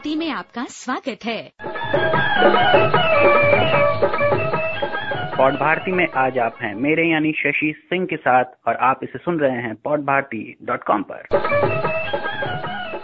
भारती में आपका स्वागत है। पॉड भारती में आज आप हैं। मेरे यानी शशि सिंह के साथ और आप इसे सुन रहे हैं पॉड भारती डॉट कॉम पर।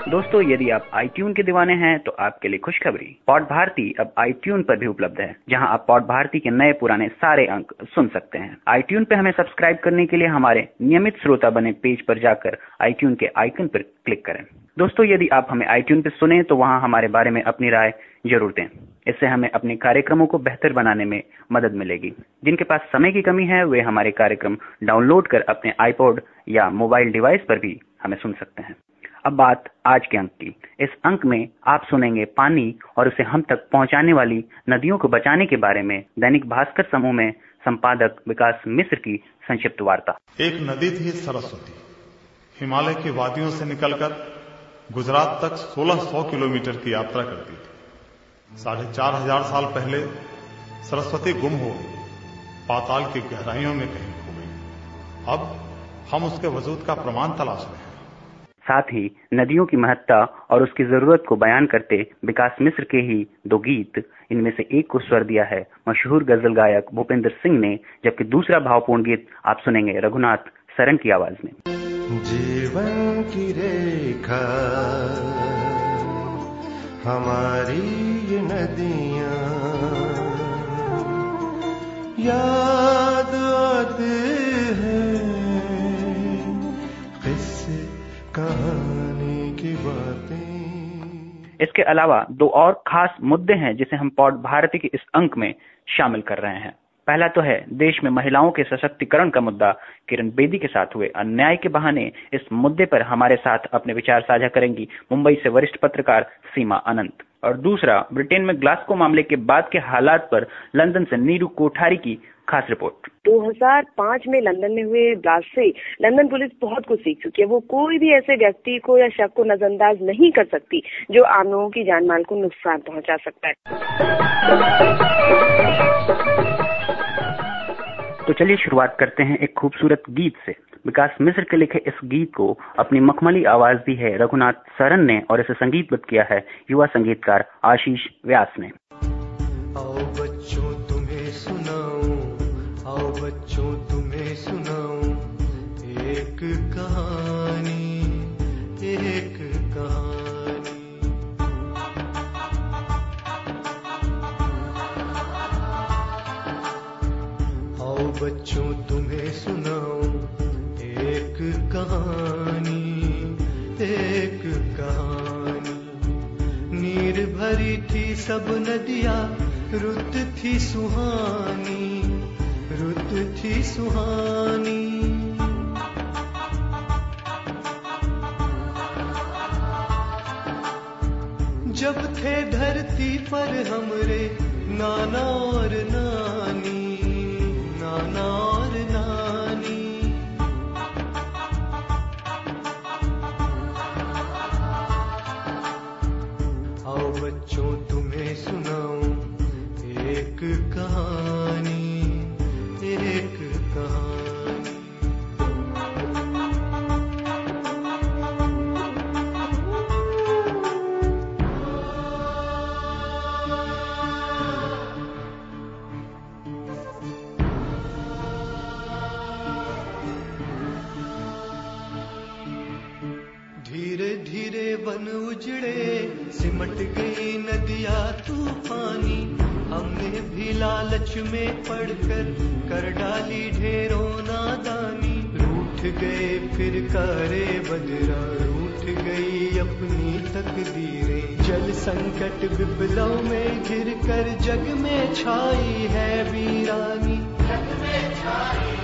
दोस्तों, यदि आप आईट्यून के दीवाने हैं तो आपके लिए खुशखबरी। पॉट भारती अब आईट्यून पर भी उपलब्ध है, जहाँ आप पॉट भारती के नए पुराने सारे अंक सुन सकते हैं। आईट्यून पे हमें सब्सक्राइब करने के लिए हमारे नियमित श्रोता बने पेज पर जाकर आईट्यून के आइकन पर क्लिक करें। दोस्तों, यदि आप हमें आईट्यून पे सुने तो वहाँ हमारे बारे में अपनी राय ज़रूर दें। इससे हमें अपने कार्यक्रमों को बेहतर बनाने में मदद मिलेगी। जिनके पास समय की कमी है, वे हमारे कार्यक्रम डाउनलोड कर अपने आईपॉड या मोबाइल डिवाइस पर भी हमें सुन सकते हैं। अब बात आज के अंक की। इस अंक में आप सुनेंगे पानी और उसे हम तक पहुँचाने वाली नदियों को बचाने के बारे में दैनिक भास्कर समूह में संपादक विकास मिश्र की संक्षिप्त वार्ता। एक नदी थी सरस्वती। हिमालय की वादियों से निकलकर गुजरात तक 1600 किलोमीटर की यात्रा करती थी। साढ़े चार हज़ार साल पहले सरस्वती गुम हो गई। पाताल की गहराइयों में कहीं खो गई। अब हम उसके वजूद का प्रमाण तलाश रहे हैं। साथ ही नदियों की महत्ता और उसकी ज़रूरत को बयान करते विकास मिश्र के ही दो गीत, इनमें से एक को स्वर दिया है, मशहूर गज़ल गायक भूपेंद्र सिंह ने, जबकि दूसरा भावपूर्ण गीत आप सुनेंगे रघुनाथ सरन की आवाज़ में। जीवन की रेखा, हमारी ये नदियाँ, याद आते इसके अलावा दो और खास मुद्दे हैं जिसे हम पौड भारती के इस अंक में शामिल कर रहे हैं। पहला तो है, देश में महिलाओं के सशक्तिकरण का मुद्दा। किरण बेदी के साथ हुए अन्याय के बहाने इस मुद्दे पर हमारे साथ अपने विचार साझा करेंगी मुंबई से वरिष्ठ पत्रकार सीमा अनंत। और दूसरा, ब्रिटेन में ग्लास्को मामले के बाद के हालात पर लंदन से नीरू कोठारी की खास रिपोर्ट। 2005 में लंदन में हुए ब्लास्ट से लंदन पुलिस बहुत कुछ सीख चुकी है। वो कोई भी ऐसे व्यक्ति को या शक को नजरअंदाज नहीं कर सकती जो आम लोगों की जान माल को नुकसान पहुँचा सकता है। तो चलिए शुरुआत करते हैं एक खूबसूरत गीत से। विकास मिश्र के लिखे इस गीत को अपनी मखमली आवाज़ दी है रघुनाथ सरन ने और इसे संगीतबद्ध किया है युवा संगीतकार आशीष व्यास ने। आओ तुम्हें सुनाऊं एक कहानी एक कहानी। आओ बच्चों, तुम्हें सुनाऊं एक कहानी एक कहानी। नीर भरी थी सब नदियाँ, रुत थी सुहानी। रुत थी सुहानी। जब थे धरती पर हमरे नाना और नानी, नाना और नानी। आओ बच्चों, तुम्हें सुनाऊं एक कहानी। बन उजड़े, सिमट गई नदिया तूफानी। हमने भी लालच में पड़कर कर डाली ढेरों नादानी। रूठ गए फिर करे बदरा, रूठ गई अपनी तकदीरें। जल संकट विपलव में गिर कर जग में छाई है वीरानी। जल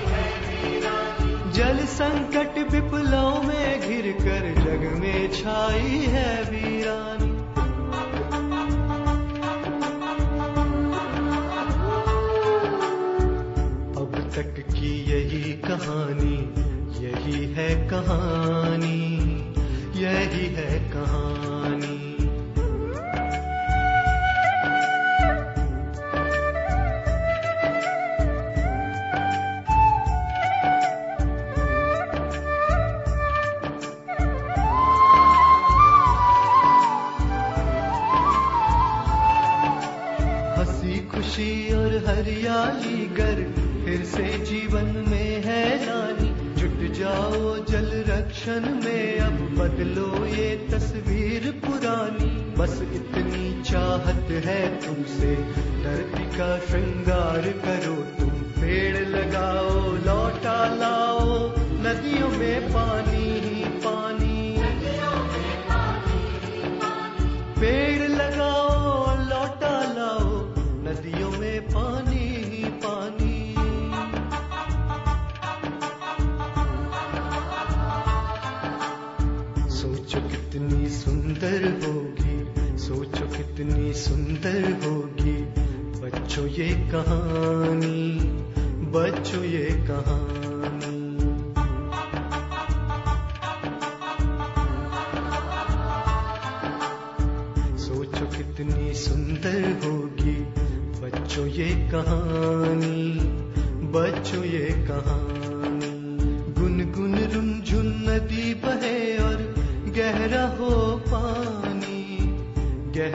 संकट विपलों में घिर कर जग में छाई है वीरानी। अब तक की यही कहानी, यही है कहानी, यही है कहानी। बस इतनी चाहत है तुमसे। धरती का श्रृंगार करो तुम। पेड़ लगाओ, लौटा लाओ। नदियों में पानी ही पानी। कितनी सुंदर होगी। बच्चों ये कहानी, बच्चों ये कहानी। सोचो कितनी सुंदर होगी। बच्चों ये कहानी, बच्चों ये कहानी। गुनगुन रुनझुन नदी बहे और गहरा हो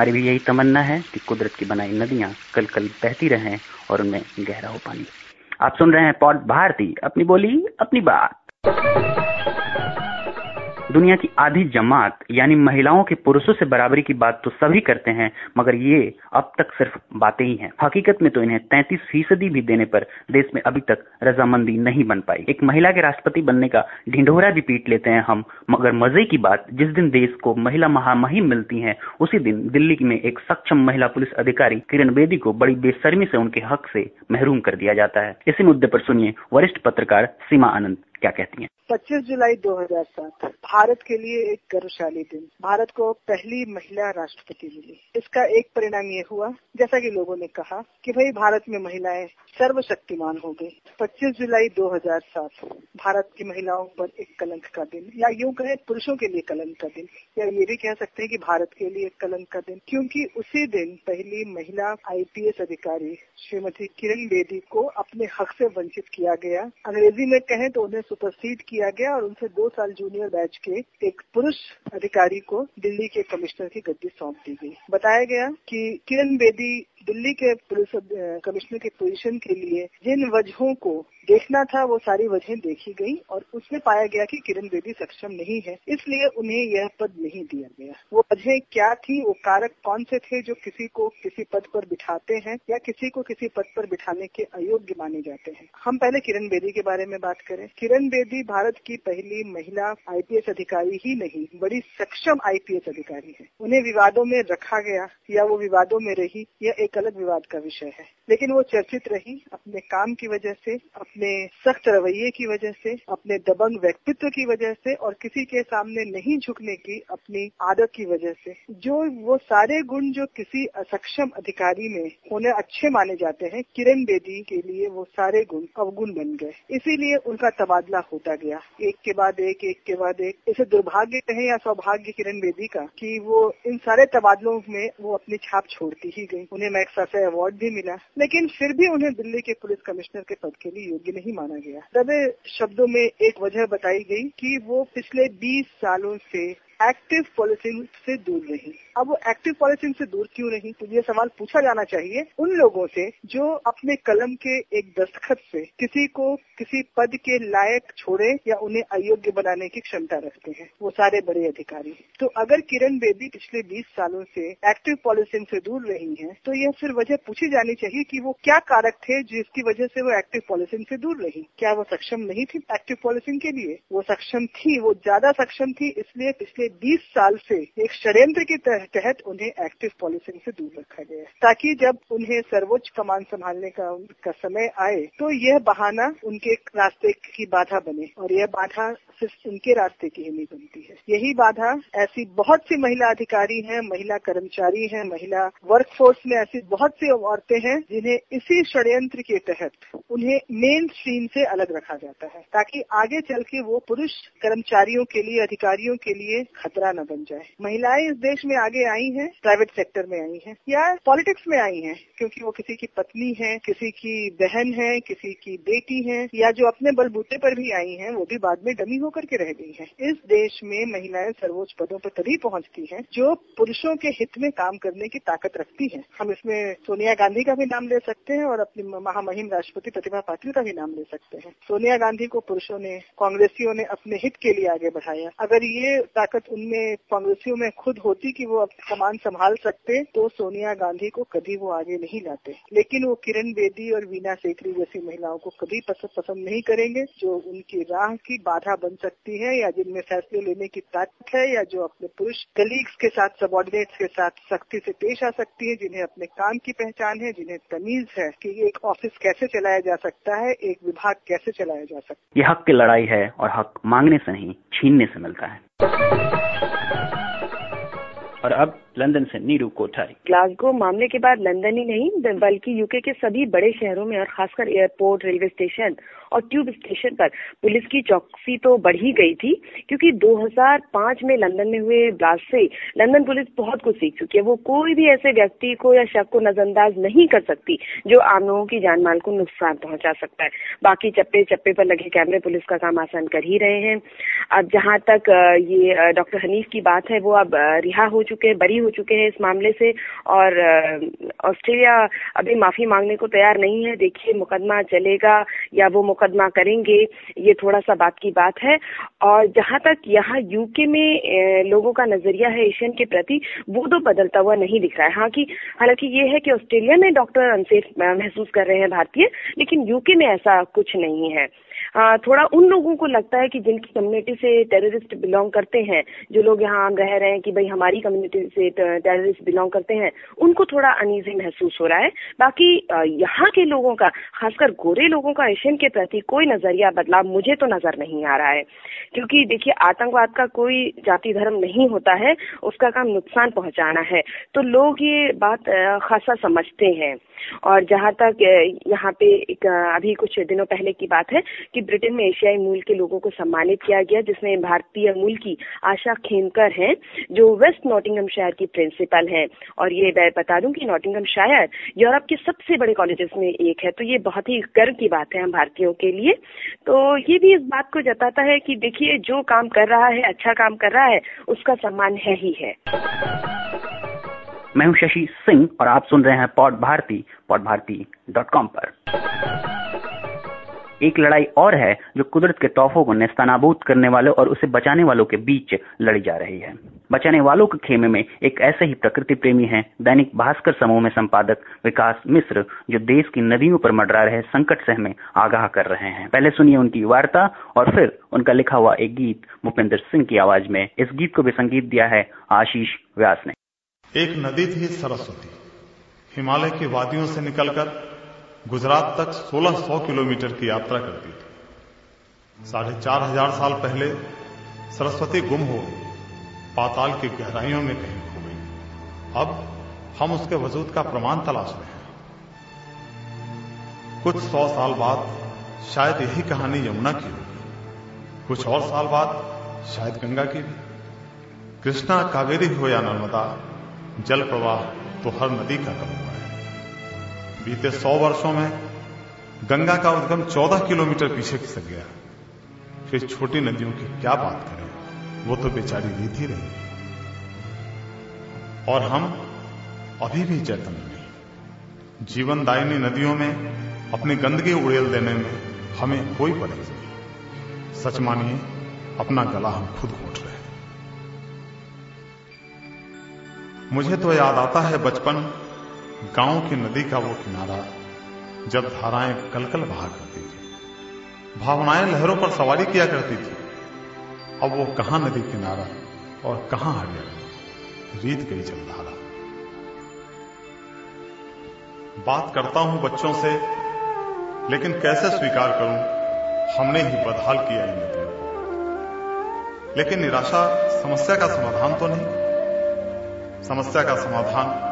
हमारी भी यही तमन्ना है कि कुदरत की बनाई नदियाँ कल कल बहती रहें और उनमें गहरा हो पानी। आप सुन रहे हैं पॉड भारती, अपनी बोली, अपनी बात। दुनिया की आधी जमात, यानी महिलाओं के पुरुषों से बराबरी की बात तो सभी करते हैं, मगर ये अब तक सिर्फ़ बातें ही हैं। हकीकत में तो इन्हें 33 फ़ीसदी भी देने पर देश में अभी तक रजामंदी नहीं बन पाई। एक महिला के राष्ट्रपति बनने का ढिंढोरा भी पीट लेते हैं हम, मगर मज़े की बात, जिस दिन देश को महिला महामहिम मिलती है, उसी दिन दिल्ली में एक सक्षम महिला पुलिस अधिकारी किरण बेदी को बड़ी बेशर्मी से उनके हक से महरूम कर दिया जाता है। इसी मुद्दे पर सुनिए वरिष्ठ पत्रकार सीमा आनंद। क्या कहती हैं? 25 जुलाई 2007 भारत के लिए एक गर्वशाली दिन। भारत को पहली महिला राष्ट्रपति मिली। इसका एक परिणाम ये हुआ, जैसा कि लोगों ने कहा, कि भाई भारत में महिलाएँ सर्वशक्तिमान हो गई। 25 जुलाई 2007 भारत की महिलाओं पर एक कलंक का दिन, या यूँ कहें, पुरुषों के लिए कलंक का दिन। या ये भी कह सकते हैं कि भारत के लिए कलंक का दिन, क्योंकि उसी दिन पहली महिला आईपीएस अधिकारी श्रीमती किरण बेदी को अपने हक से वंचित किया गया। अंग्रेज़ी में कहें तो उन्हें सुपरसीड किया गया और उनसे दो साल जूनियर बैच के एक पुरुष अधिकारी को दिल्ली के कमिश्नर की गद्दी सौंप दी गई। बताया गया कि किरण बेदी दिल्ली के पुलिस कमिश्नर के पोजीशन के लिए जिन वजहों को देखना था, वो सारी वजहें देखी गई और उसमें पाया गया कि किरण बेदी सक्षम नहीं है, इसलिए उन्हें यह पद नहीं दिया गया। वो वजह क्या थी, वो कारक कौन से थे जो किसी को किसी पद पर बिठाते हैं या किसी को किसी पद पर बिठाने के अयोग्य माने जाते हैं? हम पहले किरण बेदी के बारे में बात करें। किरण बेदी भारत की पहली महिला आईपीएस अधिकारी ही नहीं, बड़ी सक्षम आईपीएस अधिकारी है। उन्हें विवादों में रखा गया या वो विवादों में रही यह एक अलग विवाद का विषय है। लेकिन वो चर्चित रही अपने काम की वजह से, अपने सख्त रवैये की वजह से, अपने दबंग व्यक्तित्व की वजह से और किसी के सामने नहीं झुकने की अपनी आदत की वजह से। जो वो सारे गुण जो किसी असक्षम अधिकारी में होने अच्छे माने जाते हैं, किरण बेदी के लिए वो सारे गुण अवगुण बन गए। इसीलिए उनका तबादला होता गया। एक के बाद एक एक के बाद एक। इसे दुर्भाग्य कहें या सौभाग्य किरण बेदी का, कि वो इन सारे तबादलों में वो अपनी छाप छोड़ती ही गई। उन्हें मैक्साफे अवार्ड भी मिला, लेकिन फिर भी उन्हें दिल्ली के पुलिस कमिश्नर के पद के लिए योग्य नहीं माना गया। दबे शब्दों में एक वजह बताई गई कि वो पिछले 20 सालों से एक्टिव पॉलिटिक्स से दूर रही। अब वो एक्टिव पॉलिसिंग से दूर क्यों नहीं? तो ये सवाल पूछा जाना चाहिए उन लोगों से जो अपने कलम के एक दस्तखत से किसी को किसी पद के लायक छोड़े या उन्हें अयोग्य बनाने की क्षमता रखते हैं। वो सारे बड़े अधिकारी तो अगर किरण बेदी पिछले 20 सालों से एक्टिव पॉलिसिंग से दूर रही हैं तो यह फिर वजह पूछी जानी चाहिए कि वो क्या कारक थे जिसकी वजह से वो एक्टिव पॉलिसिंग से दूर रही। क्या वो सक्षम नहीं थी एक्टिव पॉलिसिंग के लिए? वो सक्षम थी, वो ज़्यादा सक्षम थी, इसलिए पिछले 20 साल से एक षड्यंत्र के तहत उन्हें एक्टिव पॉलिसिंग से दूर रखा गया है। ताकि जब उन्हें सर्वोच्च कमान संभालने का, का समय आए तो यह बहाना उनके रास्ते की बाधा बने और यह बाधा सिर्फ़ उनके रास्ते की ही नहीं बनती है। यही बाधा ऐसी बहुत सी महिला अधिकारी हैं महिला कर्मचारी हैं महिला वर्कफोर्स में ऐसी बहुत सी औरतें हैं जिन्हें इसी षड्यंत्र के तहत उन्हें मेन स्ट्रीम से अलग रखा जाता है ताकि आगे चल के वो पुरुष कर्मचारियों के लिए अधिकारियों के लिए खतरा न बन जाए। महिलाएँ इस देश में आगे आई हैं प्राइवेट सेक्टर में आई हैं, या पॉलिटिक्स में आई हैं, क्योंकि वो किसी की पत्नी है, किसी की बहन है, किसी की बेटी है, या जो अपने बलबूते पर भी आई हैं, वो भी बाद में डमी होकर के रह गई हैं। इस देश में महिलाएँ सर्वोच्च पदों पर तभी पहुँचती हैं, जो पुरुषों के हित में काम करने की ताकत रखती हैं। हम इसमें सोनिया गांधी का भी नाम ले सकते हैं, और अपनी महामहिम राष्ट्रपति प्रतिभा पाटिल का भी नाम ले सकते हैं। सोनिया गांधी को पुरुषों ने, कांग्रेसियों ने अपने हित के लिए आगे बढ़ाया। अगर ये ताकत उनमें, कांग्रेसियों में खुद होती कि वो कमान संभाल सकते तो सोनिया गांधी को कभी वो आगे नहीं लाते। लेकिन वो किरण बेदी और वीना सेकरी जैसी महिलाओं को कभी पसंद पसंद नहीं करेंगे, जो उनकी राह की बाधा बन सकती है, या जिनमें फैसले लेने की ताकत है, या जो अपने पुरुष कलीग्स के साथ सबॉर्डिनेट्स के साथ सख्ती से पेश आ सकती है, जिन्हें अपने काम की पहचान है, जिन्हें तमीज है कि एक ऑफ़िस कैसे चलाया जा सकता है, एक विभाग कैसे चलाया जा सकता है। ये हक की लड़ाई है और हक मांगने से नहीं, छीनने से मिलता है। और अब लंदन से नीरू कोठारी। ग्लासगो मामले के बाद लंदन ही नहीं बल्कि यूके के सभी बड़े शहरों में और खासकर एयरपोर्ट, रेलवे स्टेशन और ट्यूब स्टेशन पर पुलिस की चौकसी तो बढ़ ही गई थी, क्योंकि 2005 में लंदन में हुए ब्लास्ट से लंदन पुलिस बहुत कुछ सीख चुकी है। वो कोई भी ऐसे व्यक्ति को या शक को नजरअंदाज नहीं कर सकती, जो आम लोगों की जान माल को नुकसान पहुँचा सकता है। बाकी चप्पे चप्पे पर लगे कैमरे पुलिस का काम आसान कर ही रहे हैं। अब जहाँ तक ये डॉक्टर हनीफ की बात है, वो अब रिहा हो चुके हैं, बरी हो चुके हैं इस मामले से और ऑस्ट्रेलिया अभी माफ़ी मांगने को तैयार नहीं है। देखिए, मुकदमा चलेगा या वो मुकदमा करेंगे, ये थोड़ा सा बात की बात है। और जहाँ तक यहाँ यूके में लोगों का नज़रिया है एशियन के प्रति, वो तो बदलता हुआ नहीं दिख रहा है। हाँ कि हालाँकि ये है कि ऑस्ट्रेलिया में डॉक्टर अनसेफ महसूस कर रहे हैं भारतीय, लेकिन यूके में ऐसा कुछ नहीं है। थोड़ा उन लोगों को लगता है कि जिनकी कम्युनिटी से टेररिस्ट बिलोंग करते हैं, जो लोग यहाँ हम रह रहे हैं कि भाई हमारी कम्युनिटी से टेररिस्ट बिलोंग करते हैं, उनको थोड़ा अनईजी महसूस हो रहा है। बाकी यहाँ के लोगों का, खासकर गोरे लोगों का एशियन के प्रति कोई नज़रिया बदलाव मुझे तो नज़र नहीं आ रहा है। क्योंकि देखिए, आतंकवाद का कोई जाति धर्म नहीं होता है, उसका काम नुकसान पहुंचाना है। तो लोग ये बात खासा समझते हैं। और जहाँ तक यहाँ पे एक अभी कुछ दिनों पहले की बात है कि ब्रिटेन में एशियाई मूल के लोगों को सम्मानित किया गया, जिसमें भारतीय मूल की आशा खेमकर हैं, जो वेस्ट नॉटिंगम शहर की प्रिंसिपल हैं। और ये मैं बता दूँ कि नॉटिंगम शायर यूरोप के सबसे बड़े कॉलेजेस में एक है तो ये बहुत ही गर्व की बात है हम भारतीयों के लिए। तो ये भी इस बात को जताता है कि देखिए, जो काम कर रहा है अच्छा काम कर रहा है, उसका सम्मान है ही है। मैं हूँ शशि सिंह और आप सुन रहे हैं pod Bharati pod Bharati dot com पर। एक लड़ाई और है जो कुदरत के तोहफों को नेस्तानाबूद करने वालों और उसे बचाने वालों के बीच लड़ी जा रही है। बचाने वालों के खेमे में एक ऐसे ही प्रकृति प्रेमी हैं, दैनिक भास्कर समूह में संपादक विकास मिश्र, जो देश की नदियों पर मडरा रहे संकट से हमें आगाह कर रहे हैं। पहले सुनिए उनकी वार्ता और फिर उनका लिखा हुआ एक गीत, भूपेंद्र सिंह की आवाज़ में। इस गीत को भी संगीत दिया है आशीष व्यास ने। एक नदी थी सरस्वती। हिमालय की वादियों से निकलकर गुजरात तक 1600 किलोमीटर की यात्रा करती थी। साढ़े चार हज़ार साल पहले सरस्वती गुम हो गई। पाताल की गहराइयों में कहीं खो गई। अब हम उसके वजूद का प्रमाण तलाश रहे हैं। कुछ सौ साल बाद शायद यही कहानी यमुना की होगी। कुछ और साल बाद शायद गंगा की भी। कृष्णा कावेरी हो या नर्मदा, जल प्रवाह तो हर नदी का कम हुआ है। बीते सौ वर्षों में गंगा का उद्गम चौदह किलोमीटर पीछे खिसक गया। फिर छोटी नदियों की क्या बात करें? वो तो बेचारी रीत रही। और हम अभी भी चैतन्य नहीं जीवनदायिनी नदियों में अपनी गंदगी उड़ेल देने में हमें कोई परहेज नहीं। सच मानिए, अपना गला हम खुद घोट रहे हैं। मुझे तो याद आता है बचपन गाँव की नदी का वो किनारा जब धाराएँ कलकल बहा करती थी, भावनाएँ लहरों पर सवारी किया करती थी, अब वो कहाँ नदी किनारा और कहाँ गया रीत गई जलधारा बात करता हूँ बच्चों से, लेकिन कैसे स्वीकार करूँ? हमने ही बदहाल किया इन नदियों को। लेकिन निराशा समस्या का समाधान तो नहीं। समस्या का समाधान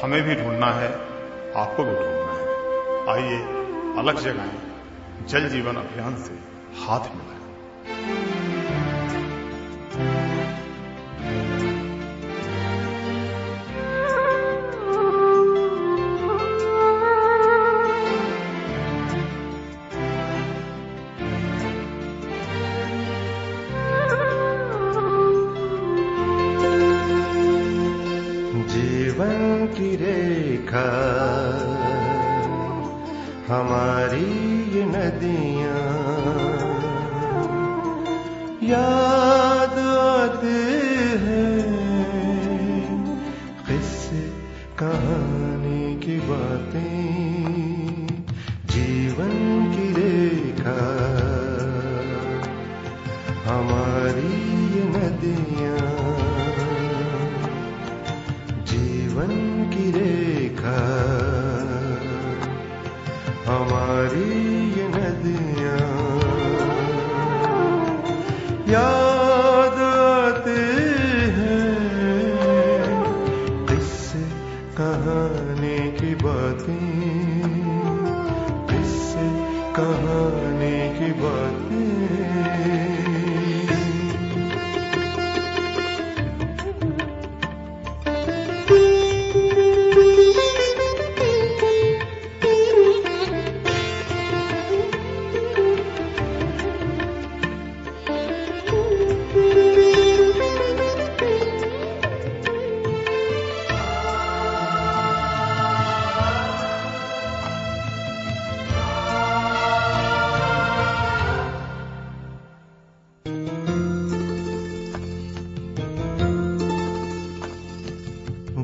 हमें भी ढूंढना है, आपको भी ढूंढना है। आइए, अलग जगह, जल जीवन अभियान से हाथ मिलाएँ। याद बातें किससे कहानी की बातें।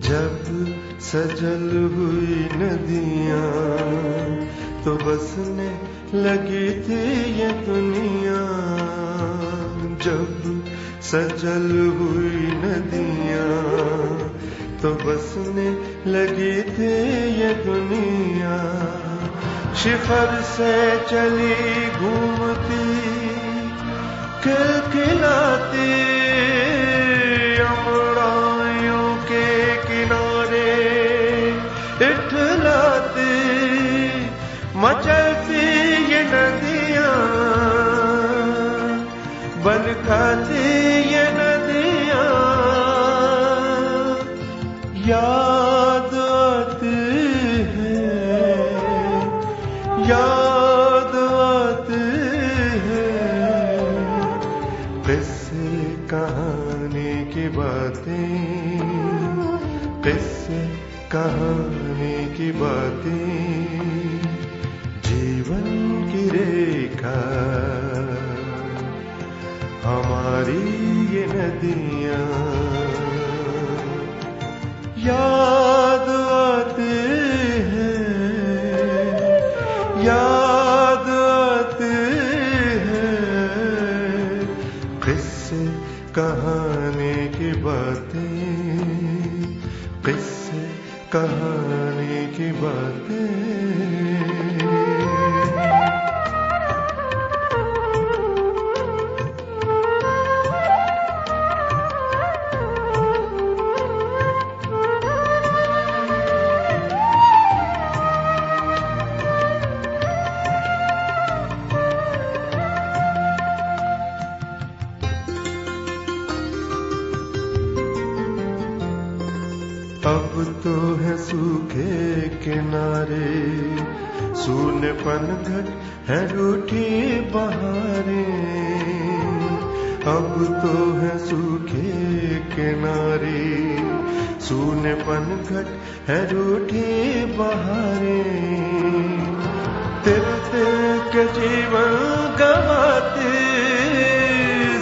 जब सजल हुई नदियाँ तो बसने लगी थी ये दुनिया। जब सजल हुई नदियाँ तो बसने लगी थी ये दुनिया। शिखर से चली घूमती, खिलखिलाती बन खाती ये नदियाँ याद आती हैं, याद आती हैं। कहानी की बातें, किस्से कहानी की बातें। हमारी ये नदियाँ याद आते हैं, याद आते हैं। किस्से कहानी की बातें किस्से कहानी की बातें। अब तो है सूखे किनारे, सूनेपन घट है रूठी बहारें। अब तो है सूखे किनारे, सूनेपन घट है रूठी बहारें। तिल तिल के जीवन गवाते,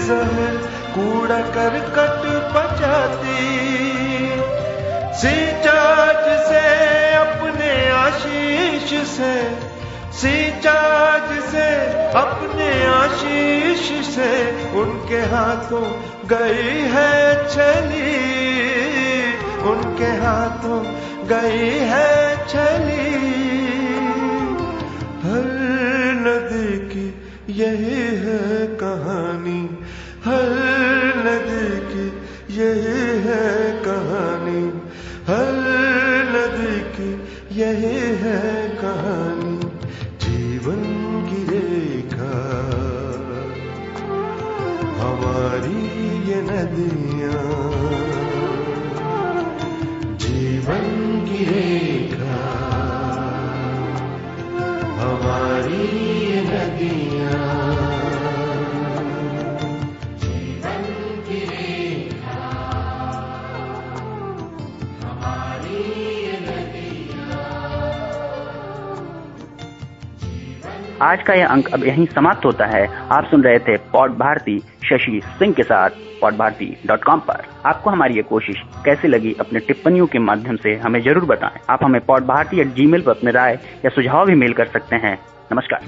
जहर कूड़ा करकट पचाती। सिंचाच से अपने आशीष से सींचा से अपने आशीष से उनके हाथों गई है छली। उनके हाथों गई है छली। हर नदी की यही है कहानी, हर नदी की यही है कहानी। हर नदी की यही है कहानी, जीवन की रेखा। हमारी ये नदियाँ, जीवन की रेखा आज का यह अंक अब यहीं समाप्त होता है। आप सुन रहे थे पॉड भारती, शशि सिंह के साथ पॉड भारती डॉट कॉम पर। आपको हमारी ये कोशिश कैसी लगी अपने टिप्पणियों के माध्यम से हमें ज़रूर बताएँ। आप हमें pod Bharati at Gmail पर अपने राय या सुझाव भी मेल कर सकते हैं। नमस्कार।